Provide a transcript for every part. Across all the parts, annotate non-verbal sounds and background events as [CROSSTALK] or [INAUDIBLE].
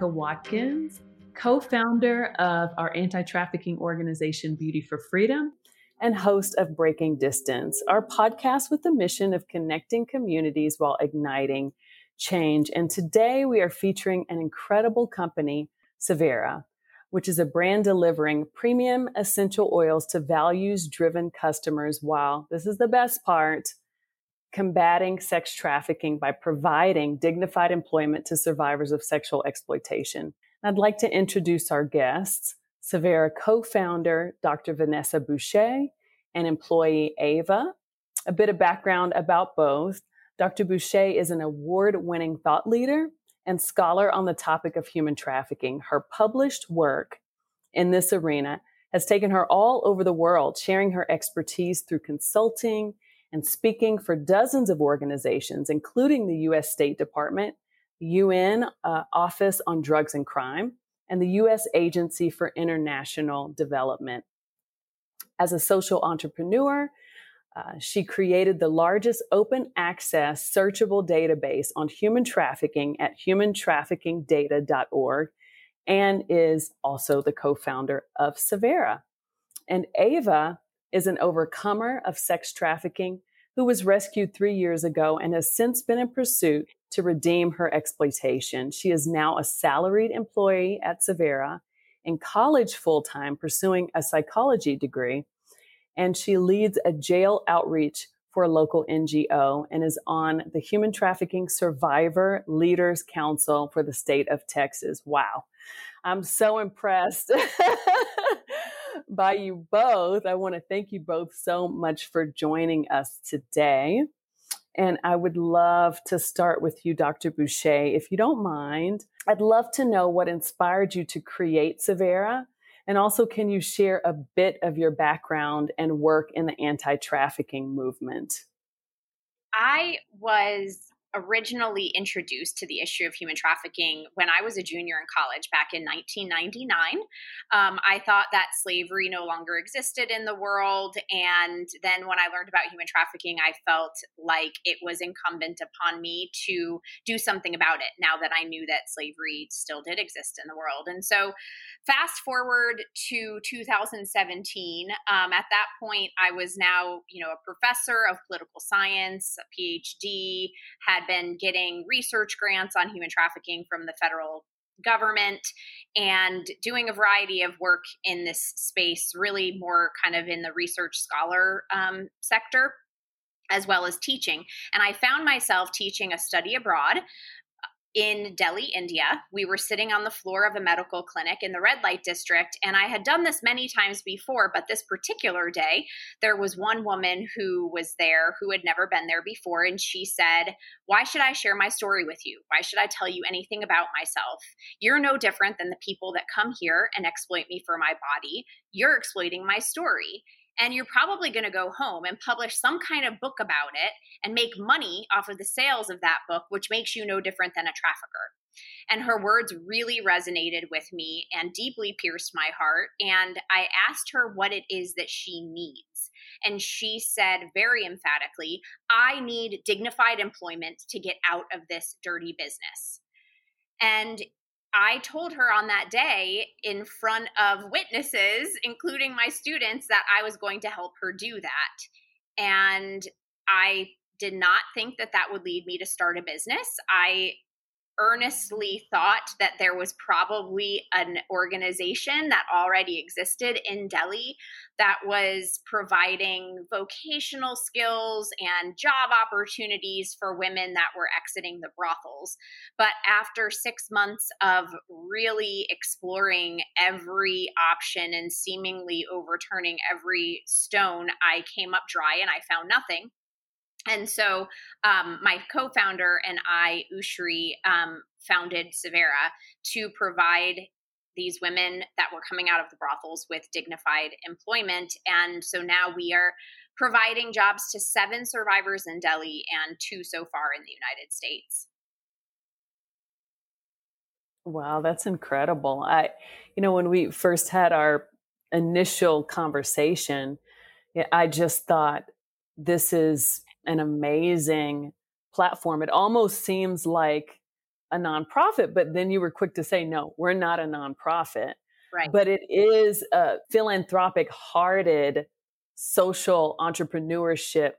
Monica Watkins, co founder of our anti trafficking organization, Beauty for Freedom, and host of Breaking Distance, our podcast with the mission of connecting communities while igniting change. And today we are featuring an incredible company, Savera, which is a brand delivering premium essential oils to values driven customers while, this is the best part, combating sex trafficking by providing dignified employment to survivors of sexual exploitation. I'd like to introduce our guests, Savera co-founder Dr. Vanessa Bouché and employee Ava. A bit of background about both. Dr. Bouché is an award-winning thought leader and scholar on the topic of human trafficking. Her published work in this arena has taken her all over the world, sharing her expertise through consulting and speaking for dozens of organizations, including the U.S. State Department, the UN uh, Office on Drugs and Crime, and the U.S. Agency for International Development. As a social entrepreneur, uh, she created the largest open access searchable database on human trafficking at humantraffickingdata.org and is also the co founder of Savera. And Ava is an overcomer of sex trafficking who was rescued three years ago and has since been in pursuit to redeem her exploitation. She is now a salaried employee at Savera, in college full time, pursuing a psychology degree, and she leads a jail outreach for a local NGO and is on the Human Trafficking Survivor Leaders Council for the state of Texas. Wow. I'm so impressed [LAUGHS] by you both. I want to thank you both so much for joining us today. And I would love to start with you, Dr. Bouché, if you don't mind. I'd love to know what inspired you to create Savera. And also, can you share a bit of your background and work in the anti trafficking movement? I was originally introduced to the issue of human trafficking when I was a junior in college back in 1999. Um, I thought that slavery no longer existed in the world. And then when I learned about human trafficking, I felt like it was incumbent upon me to do something about it now that I knew that slavery still did exist in the world. And so, fast forward to 2017, um, at that point, I was now, you know, a professor of political science, a PhD, had had been getting research grants on human trafficking from the federal government and doing a variety of work in this space, really more kind of in the research scholar um, sector as well as teaching. And I found myself teaching a study abroad in Delhi, India. We were sitting on the floor of a medical clinic in the red light district. And I had done this many times before, but this particular day, there was one woman who was there who had never been there before. And she said, Why should I share my story with you? Why should I tell you anything about myself? You're no different than the people that come here and exploit me for my body. You're exploiting my story and you're probably going to go home and publish some kind of book about it and make money off of the sales of that book, which makes you no different than a trafficker. And her words really resonated with me and deeply pierced my heart. And I asked her what it is that she needs. And she said very emphatically, I need dignified employment to get out of this dirty business. And I told her on that day in front of witnesses, including my students, that I was going to help her do that. And I did not think that that would lead me to start a business. I earnestly thought that there was probably an organization that already existed in Delhi that was providing vocational skills and job opportunities for women that were exiting the brothels. But after six months of really exploring every option and seemingly overturning every stone, I came up dry and I found nothing. And so um, my co-founder and I, Ushri, um, founded Savera to provide these women that were coming out of the brothels with dignified employment. And so now we are providing jobs to seven survivors in Delhi and two so far in the United States. Wow, that's incredible. I, you know, when we first had our initial conversation, I just thought this is an amazing platform. It almost seems like a nonprofit, but then you were quick to say, no, we're not a nonprofit. Right. But it is a philanthropic hearted social entrepreneurship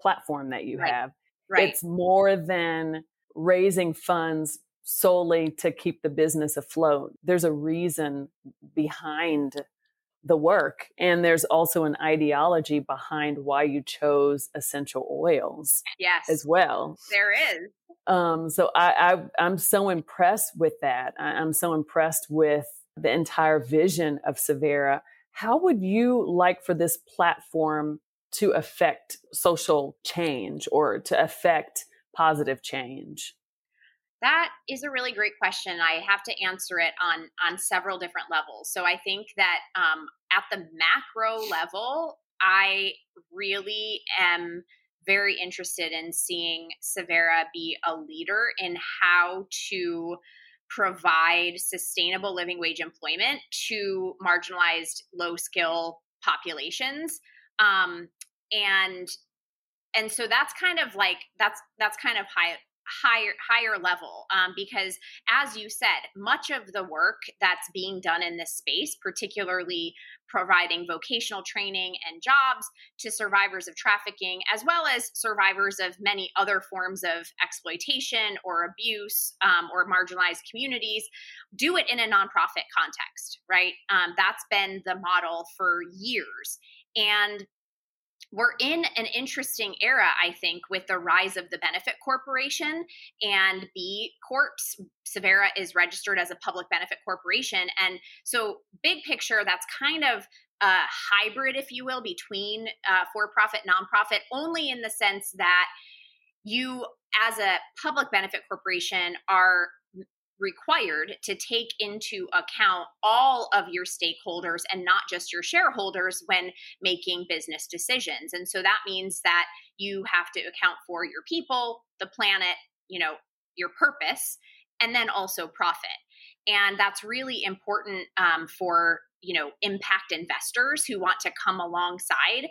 platform that you right. have. Right. It's more than raising funds solely to keep the business afloat. There's a reason behind the work. And there's also an ideology behind why you chose essential oils. Yes. As well. There is. Um, so I, I am so impressed with that. I, I'm so impressed with the entire vision of Savera. How would you like for this platform to affect social change or to affect positive change? That is a really great question. I have to answer it on on several different levels. So I think that um, at the macro level, I really am very interested in seeing Savera be a leader in how to provide sustainable living wage employment to marginalized low skill populations um, and and so that's kind of like that's that's kind of high higher higher level um, because as you said much of the work that's being done in this space particularly providing vocational training and jobs to survivors of trafficking as well as survivors of many other forms of exploitation or abuse um, or marginalized communities do it in a nonprofit context right? Um, that's been the model for years. And we're in an interesting era, I think, with the rise of the benefit corporation and B Corps. Savera is registered as a public benefit corporation. And so, big picture, that's kind of a hybrid, if you will, between uh, for profit, nonprofit, only in the sense that you, as a public benefit corporation, are required to take into account all of your stakeholders and not just your shareholders when making business decisions. And so that means that you have to account for your people, the planet, you know, your purpose, and then also profit. And that's really important um, for you know impact investors who want to come alongside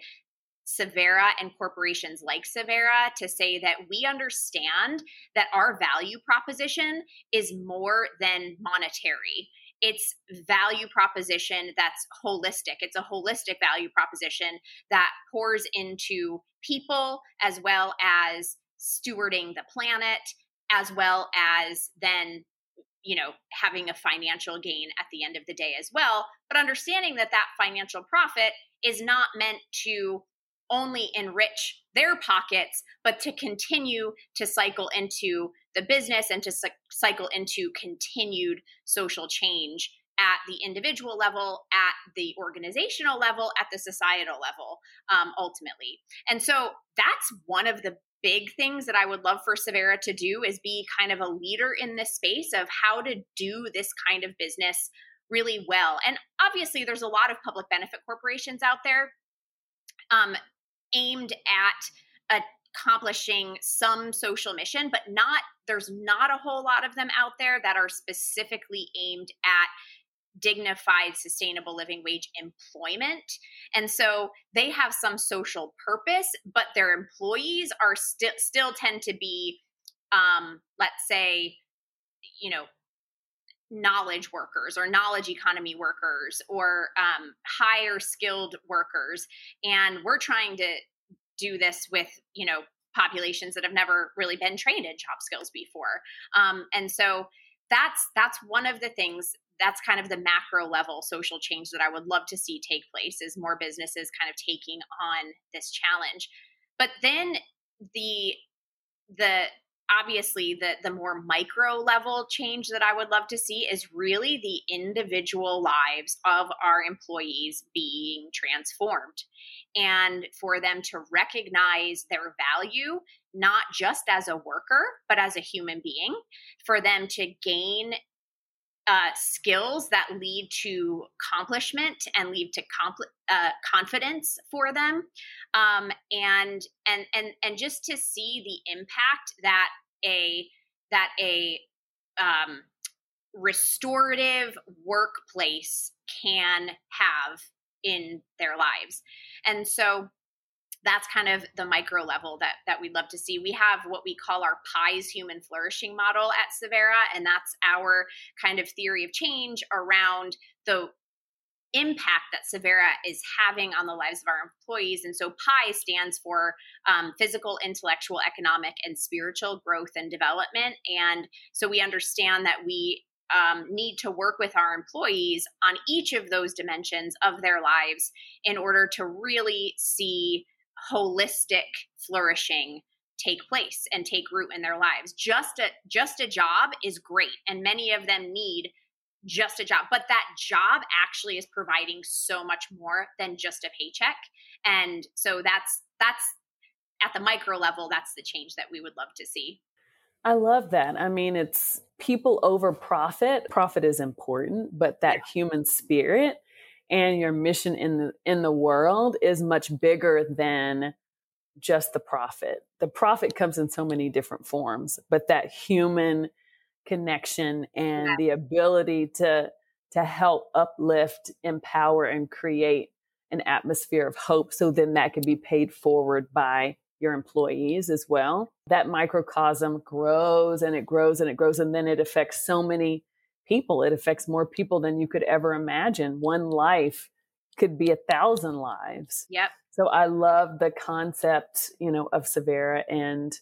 Savera and corporations like Savera to say that we understand that our value proposition is more than monetary. It's value proposition that's holistic. It's a holistic value proposition that pours into people as well as stewarding the planet, as well as then you know having a financial gain at the end of the day as well but understanding that that financial profit is not meant to only enrich their pockets, but to continue to cycle into the business and to cycle into continued social change at the individual level, at the organizational level, at the societal level, um, ultimately. And so that's one of the big things that I would love for Savera to do is be kind of a leader in this space of how to do this kind of business really well. And obviously, there's a lot of public benefit corporations out there. Um, aimed at accomplishing some social mission, but not, there's not a whole lot of them out there that are specifically aimed at dignified, sustainable living wage employment. And so they have some social purpose, but their employees are still still tend to be, um, let's say, you know, knowledge workers or knowledge economy workers or um, higher skilled workers. And we're trying to do this with you know populations that have never really been trained in job skills before. Um, and so that's that's one of the things that's kind of the macro level social change that i would love to see take place is more businesses kind of taking on this challenge. But then the the obviously the the more micro level change that I would love to see is really the individual lives of our employees being transformed and for them to recognize their value not just as a worker but as a human being for them to gain uh, skills that lead to accomplishment and lead to compl- uh, confidence for them, um, and and and and just to see the impact that a that a um, restorative workplace can have in their lives, and so that's kind of the micro level that that we'd love to see. We have what we call our PIES human flourishing model at Savera, and that's our kind of theory of change around the impact that Savera is having on the lives of our employees. And so PI stands for um, physical, intellectual, economic, and spiritual growth and development. And so we understand that we um, need to work with our employees on each of those dimensions of their lives in order to really see holistic flourishing take place and take root in their lives. Just a just a job is great and many of them need just a job, but that job actually is providing so much more than just a paycheck. And so that's that's at the micro level that's the change that we would love to see. I love that. I mean, it's people over profit. Profit is important, but that yeah. human spirit and your mission in the in the world is much bigger than just the profit. The profit comes in so many different forms, but that human connection and yeah. the ability to to help uplift, empower and create an atmosphere of hope so then that can be paid forward by your employees as well. That microcosm grows and it grows and it grows and then it affects so many people. It affects more people than you could ever imagine. One life could be a thousand lives. Yep. So I love the concept, you know, of Savera and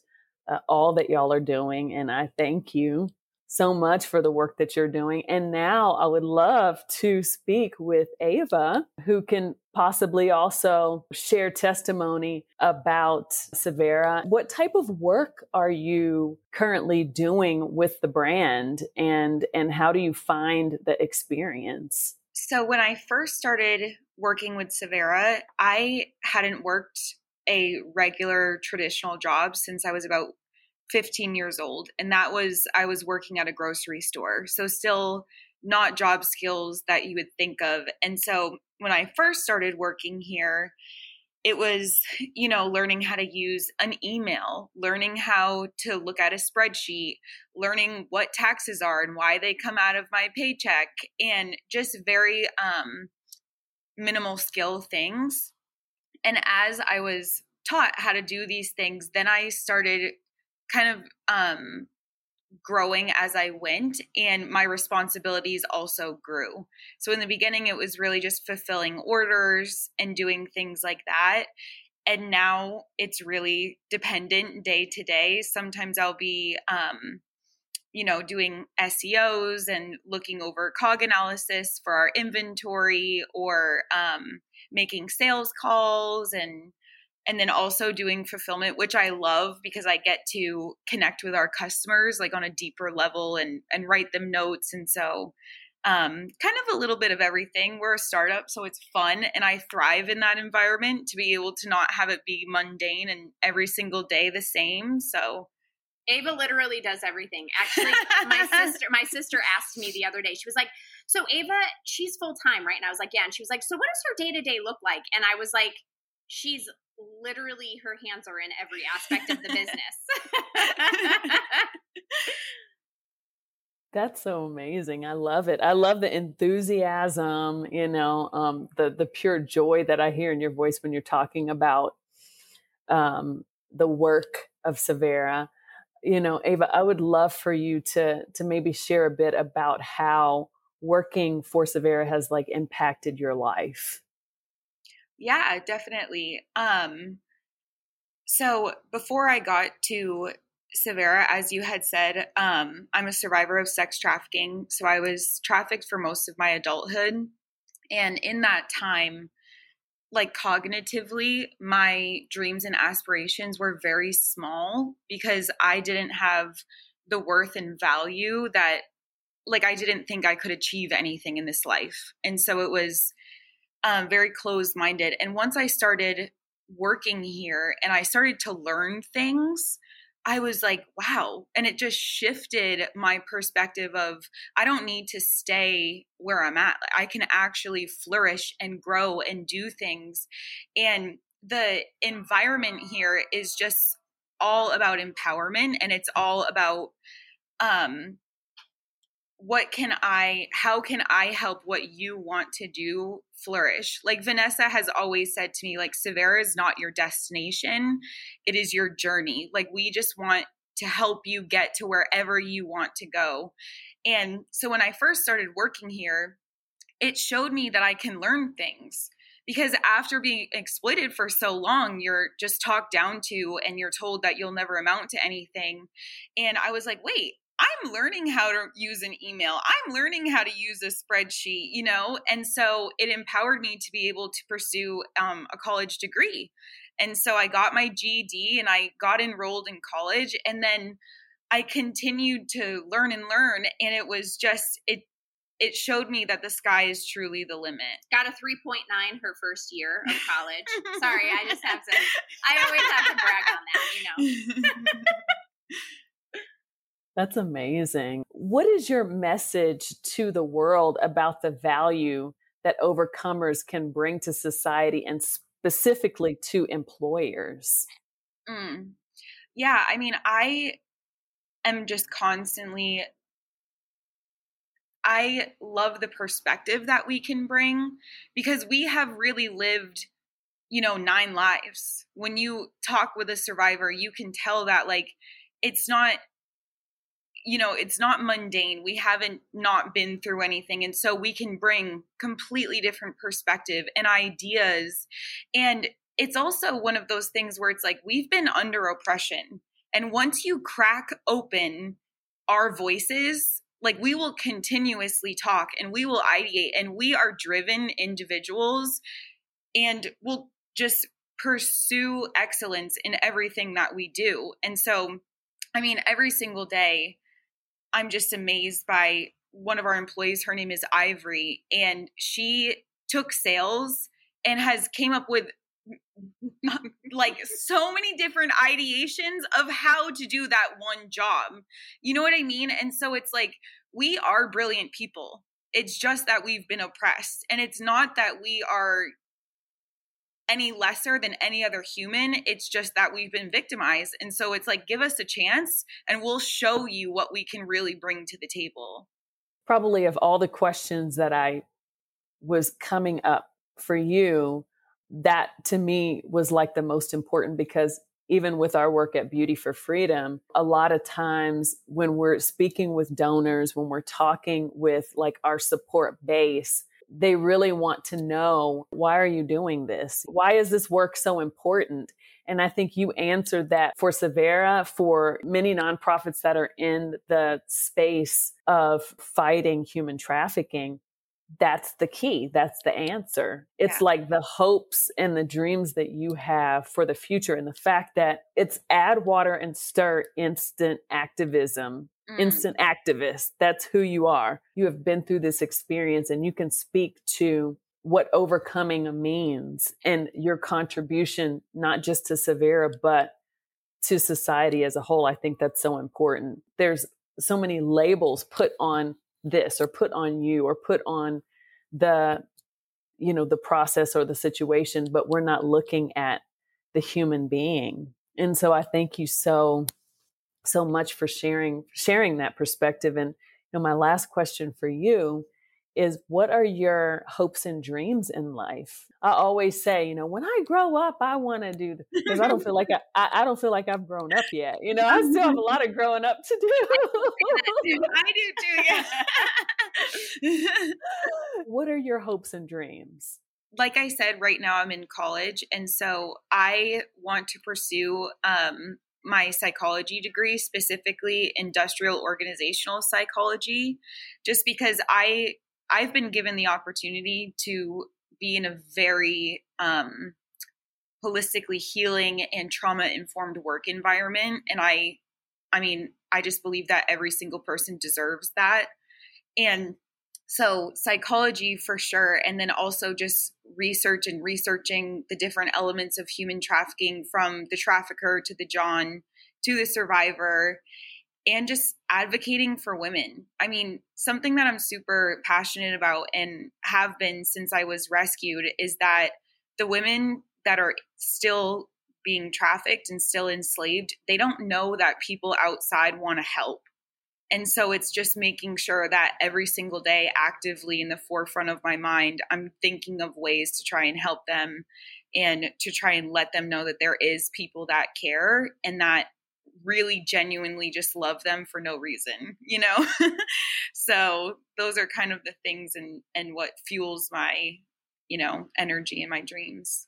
uh, all that y'all are doing. And I thank you so much for the work that you're doing. And now I would love to speak with Ava, who can possibly also share testimony about Savera. What type of work are you currently doing with the brand and and how do you find the experience? So when I first started working with Savera, I hadn't worked a regular traditional job since I was about 15 years old. And that was, I was working at a grocery store. So, still not job skills that you would think of. And so, when I first started working here, it was, you know, learning how to use an email, learning how to look at a spreadsheet, learning what taxes are and why they come out of my paycheck, and just very um, minimal skill things. And as I was taught how to do these things, then I started kind of um, growing as I went, and my responsibilities also grew. So in the beginning, it was really just fulfilling orders and doing things like that. And now it's really dependent day to day. Sometimes I'll be, um, you know, doing SEOs and looking over cog analysis for our inventory or um, making sales calls and and then also doing fulfillment which i love because i get to connect with our customers like on a deeper level and and write them notes and so um, kind of a little bit of everything we're a startup so it's fun and i thrive in that environment to be able to not have it be mundane and every single day the same so Ava literally does everything. Actually, [LAUGHS] my sister my sister asked me the other day. She was like, "So Ava, she's full time, right?" And I was like, "Yeah." And she was like, "So what does her day to day look like?" And I was like, "She's literally her hands are in every aspect of the business. [LAUGHS] That's so amazing. I love it. I love the enthusiasm, you know, um, the the pure joy that I hear in your voice when you're talking about um, the work of Savera. You know, Ava, I would love for you to to maybe share a bit about how working for Savera has like impacted your life. Yeah, definitely. Um, so before I got to Savera, as you had said, um, I'm a survivor of sex trafficking. So I was trafficked for most of my adulthood. And in that time, like cognitively, my dreams and aspirations were very small because I didn't have the worth and value that, like, I didn't think I could achieve anything in this life. And so it was um, very closed minded. And once I started working here and I started to learn things, I was like, wow. And it just shifted my perspective of I don't need to stay where I'm at. I can actually flourish and grow and do things. And the environment here is just all about empowerment and it's all about um what can I, how can I help what you want to do flourish? Like Vanessa has always said to me, like, Savera is not your destination, it is your journey. Like, we just want to help you get to wherever you want to go. And so when I first started working here, it showed me that I can learn things because after being exploited for so long you're just talked down to and you're told that you'll never amount to anything and i was like wait I'm learning how to use an email. I'm learning how to use a spreadsheet, you know? And so it empowered me to be able to pursue um, a college degree. And so I got my GED and I got enrolled in college. And then I continued to learn and learn. And it was just, it, it showed me that the sky is truly the limit. Got a 3.9 her first year of college. Sorry, I just have to, I always have to brag on that, you know. [LAUGHS] That's amazing. What is your message to the world about the value that overcomers can bring to society and specifically to employers? Mm. Yeah, I mean, I am just constantly I love the perspective that we can bring because we have really lived, you know, nine lives. When you talk with a survivor, you can tell that like it's not you know it's not mundane. We haven't not been through anything and so we can bring completely different perspective and ideas. And it's also one of those things where it's like we've been under oppression and once you crack open our voices like we will continuously talk and we will ideate and we are driven individuals and we'll just pursue excellence in everything that we do. And so i mean every single day I'm just amazed by one of our employees. Her name is Ivory, and she took sales and has came up with like so many different ideations of how to do that one job. You know what I mean? And so it's like we are brilliant people. It's just that we've been oppressed. And it's not that we are any lesser than any other human. It's just that we've been victimized. And so it's like, give us a chance and we'll show you what we can really bring to the table. Probably of all the questions that I was coming up for you, that to me was like the most important because even with our work at Beauty for Freedom, a lot of times when we're speaking with donors, when we're talking with like our support base, they really want to know why are you doing this? Why is this work so important? And I think you answered that for Savera, for many nonprofits that are in the space of fighting human trafficking. That's the key. That's the answer. It's yeah. like the hopes and the dreams that you have for the future, and the fact that it's add water and stir instant activism mm. instant activist. That's who you are. You have been through this experience and you can speak to what overcoming means and your contribution, not just to Savera, but to society as a whole. I think that's so important. There's so many labels put on this or put on you or put on the you know the process or the situation but we're not looking at the human being and so i thank you so so much for sharing sharing that perspective. And you know, my last question for you is what are your hopes and dreams in life? I always say, you know, when I grow up, I want to do because I don't feel like [LAUGHS] I, I, I, don't feel like I've grown up yet. You know, I still have a [LAUGHS] lot of growing up to do. I do too. Yeah. [LAUGHS] what are your hopes and dreams? Like I said, right now I'm in college, and so I want to pursue um, my psychology degree, specifically industrial organizational psychology, just because I I've been given the opportunity to be in a very um, holistically healing and trauma informed work environment, and I I mean I just believe that every single person deserves that, and so psychology for sure and then also just research and researching the different elements of human trafficking from the trafficker to the john to the survivor and just advocating for women. I mean something that i'm super passionate about and have been since i was rescued is that the women that are still being trafficked and still enslaved they don't know that people outside want to help. And so it's just making sure that every single day actively in the forefront of my mind i'm thinking of ways to try and help them and to try and let them know that there is people that care and that really genuinely just love them for no reason you know [LAUGHS] so those are kind of the things and and what fuels my you know energy and my dreams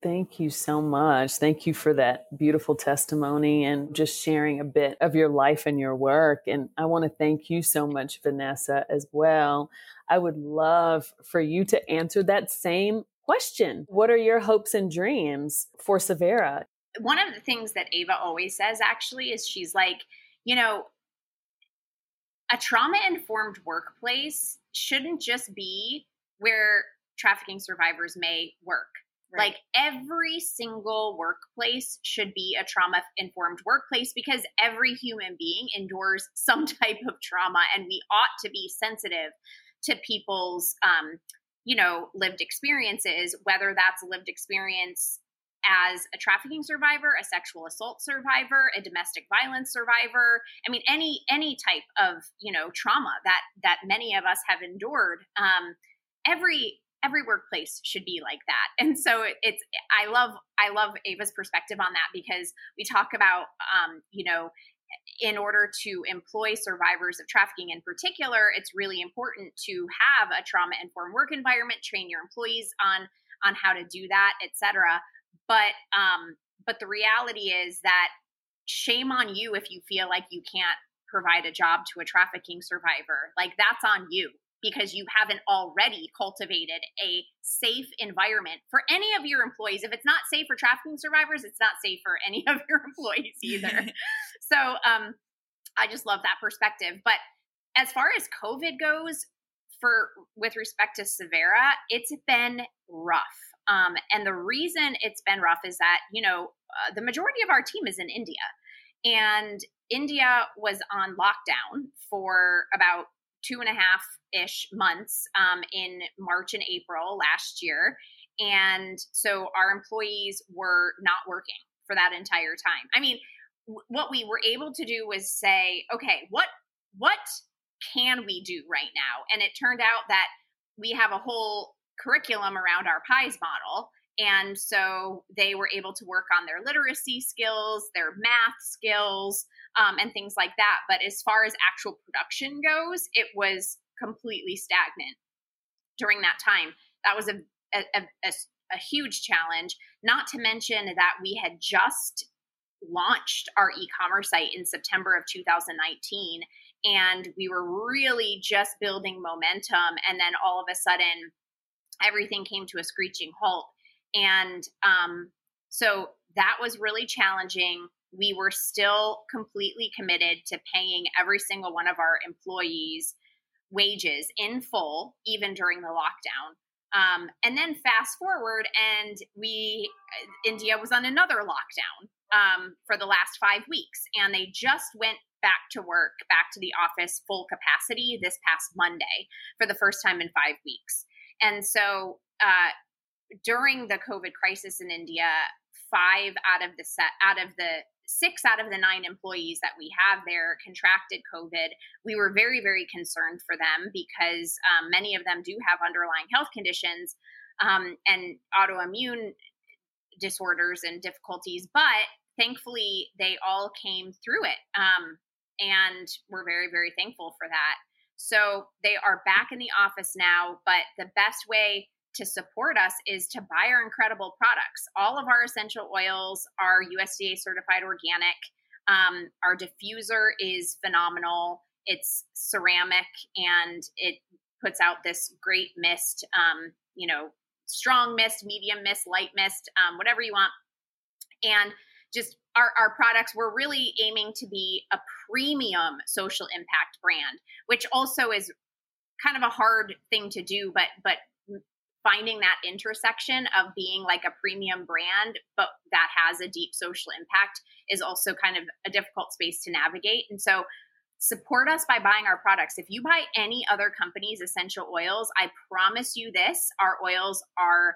Thank you so much. Thank you for that beautiful testimony and just sharing a bit of your life and your work. And I want to thank you so much, Vanessa, as well. I would love for you to answer that same question. What are your hopes and dreams for Savera? One of the things that Ava always says actually is she's like, you know, a trauma informed workplace shouldn't just be where trafficking survivors may work Right. Like every single workplace should be a trauma informed workplace because every human being endures [LAUGHS] some type of trauma and we ought to be sensitive to people's um, you know lived experiences whether that's a lived experience as a trafficking survivor a sexual assault survivor a domestic violence survivor. I mean any any type of you know trauma that that many of us have endured um, every every workplace should be like that. And so it's i love i love ava's perspective on that because we talk about um, you know in order to employ survivors of trafficking in particular it's really important to have a trauma informed work environment train your employees on on how to do that etc but um but the reality is that shame on you if you feel like you can't provide a job to a trafficking survivor like that's on you because you haven't already cultivated a safe environment for any of your employees. If it's not safe for trafficking survivors, it's not safe for any of your [LAUGHS] employees either. [LAUGHS] so um, I just love that perspective. But as far as COVID goes, for with respect to Savera, it's been rough. Um, and the reason it's been rough is that you know uh, the majority of our team is in India, and India was on lockdown for about two and a half ish months um, in March and April last year. And so our employees were not working for that entire time. I mean, w- what we were able to do was say, okay, what what can we do right now? And it turned out that we have a whole curriculum around our pies model and so they were able to work on their literacy skills, their math skills, um, and things like that. But as far as actual production goes, it was completely stagnant during that time. That was a, a, a, a huge challenge, not to mention that we had just launched our e commerce site in September of 2019. And we were really just building momentum. And then all of a sudden, everything came to a screeching halt and um, so that was really challenging. We were still completely committed to paying every single one of our employees wages in full, even during the lockdown. Um, and then fast forward, and we, India was on another lockdown um, for the last five weeks, and they just went back to work, back to the office full capacity this past Monday for the first time in five weeks. And so uh, during the COVID crisis in India, five out of the set out of the six out of the nine employees that we have there contracted COVID. We were very, very concerned for them because um, many of them do have underlying health conditions um, and autoimmune disorders and difficulties. But thankfully, they all came through it. Um, and we're very, very thankful for that. So they are back in the office now, but the best way to support us is to buy our incredible products. All of our essential oils are USDA certified organic. Um, our diffuser is phenomenal. It's ceramic and it puts out this great mist, um, you know, strong mist, medium mist, light mist, um, whatever you want. And just our, our products, we're really aiming to be a premium social impact brand, which also is kind of a hard thing to do, but but finding that intersection of being like a premium brand, but that has a deep social impact is also kind of a difficult space to navigate. And so, support us by buying our products. If you buy any other company's essential oils, I promise you this our oils are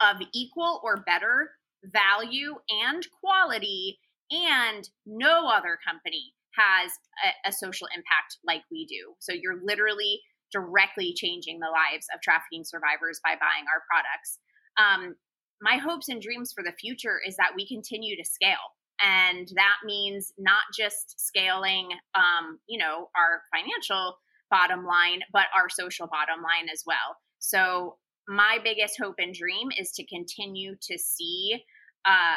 of equal or better value and quality, and no other company has a, a social impact like we do. So you're literally directly changing the lives of trafficking survivors by buying our products. Um, my hopes and dreams for the future is that we continue to scale. And that means not just scaling, um, you know, our financial bottom line, but our social bottom line as well. So my biggest hope and dream is to continue to see uh,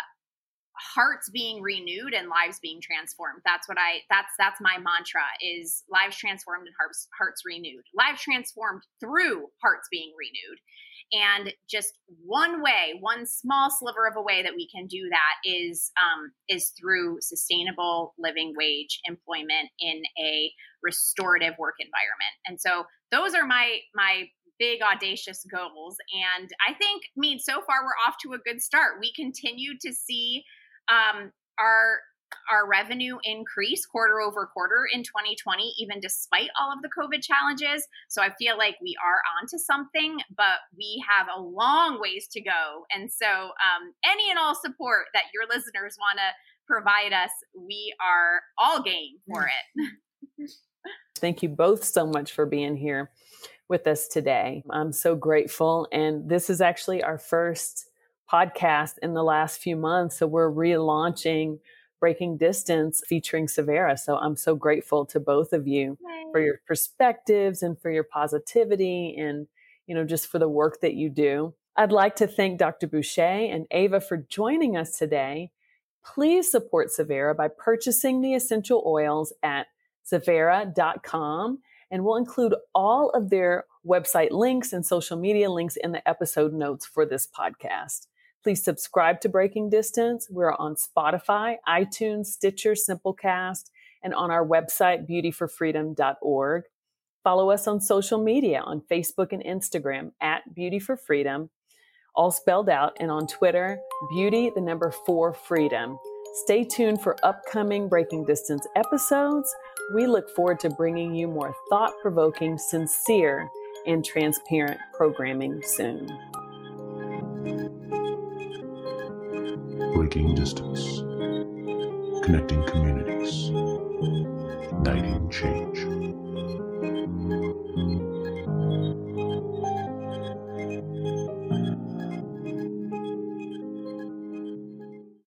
hearts being renewed and lives being transformed. That's what i that's that's my mantra is lives transformed and hearts hearts renewed. Lives transformed through hearts being renewed. And just one way one small sliver of a way that we can do that is um, is through sustainable living wage employment in a restorative work environment. And so those are my my big audacious goals and i think i mean so far we're off to a good start we continue to see um, our our revenue increase quarter over quarter in 2020, even despite all of the COVID challenges. So I feel like we are onto something, but we have a long ways to go. And so, um, any and all support that your listeners want to provide us, we are all game for it. [LAUGHS] Thank you both so much for being here with us today. I'm so grateful. And this is actually our first podcast in the last few months. So we're relaunching Breaking Distance featuring Savera. So I'm so grateful to both of you Yay. for your perspectives and for your positivity and, you know, just for the work that you do. I'd like to thank Dr. Bouché and Ava for joining us today. Please support Savera by purchasing the essential oils at savera.com and we'll include all of their website links and social media links in the episode notes for this podcast. Please subscribe to Breaking Distance. We're on Spotify, iTunes, Stitcher, Simplecast, and on our website, beautyforfreedom.org. Follow us on social media on Facebook and Instagram at Beauty for Freedom, all spelled out, and on Twitter, Beauty, the number four Freedom. Stay tuned for upcoming Breaking Distance episodes. We look forward to bringing you more thought provoking, sincere, and transparent programming soon. breaking distance, connecting communities, igniting change.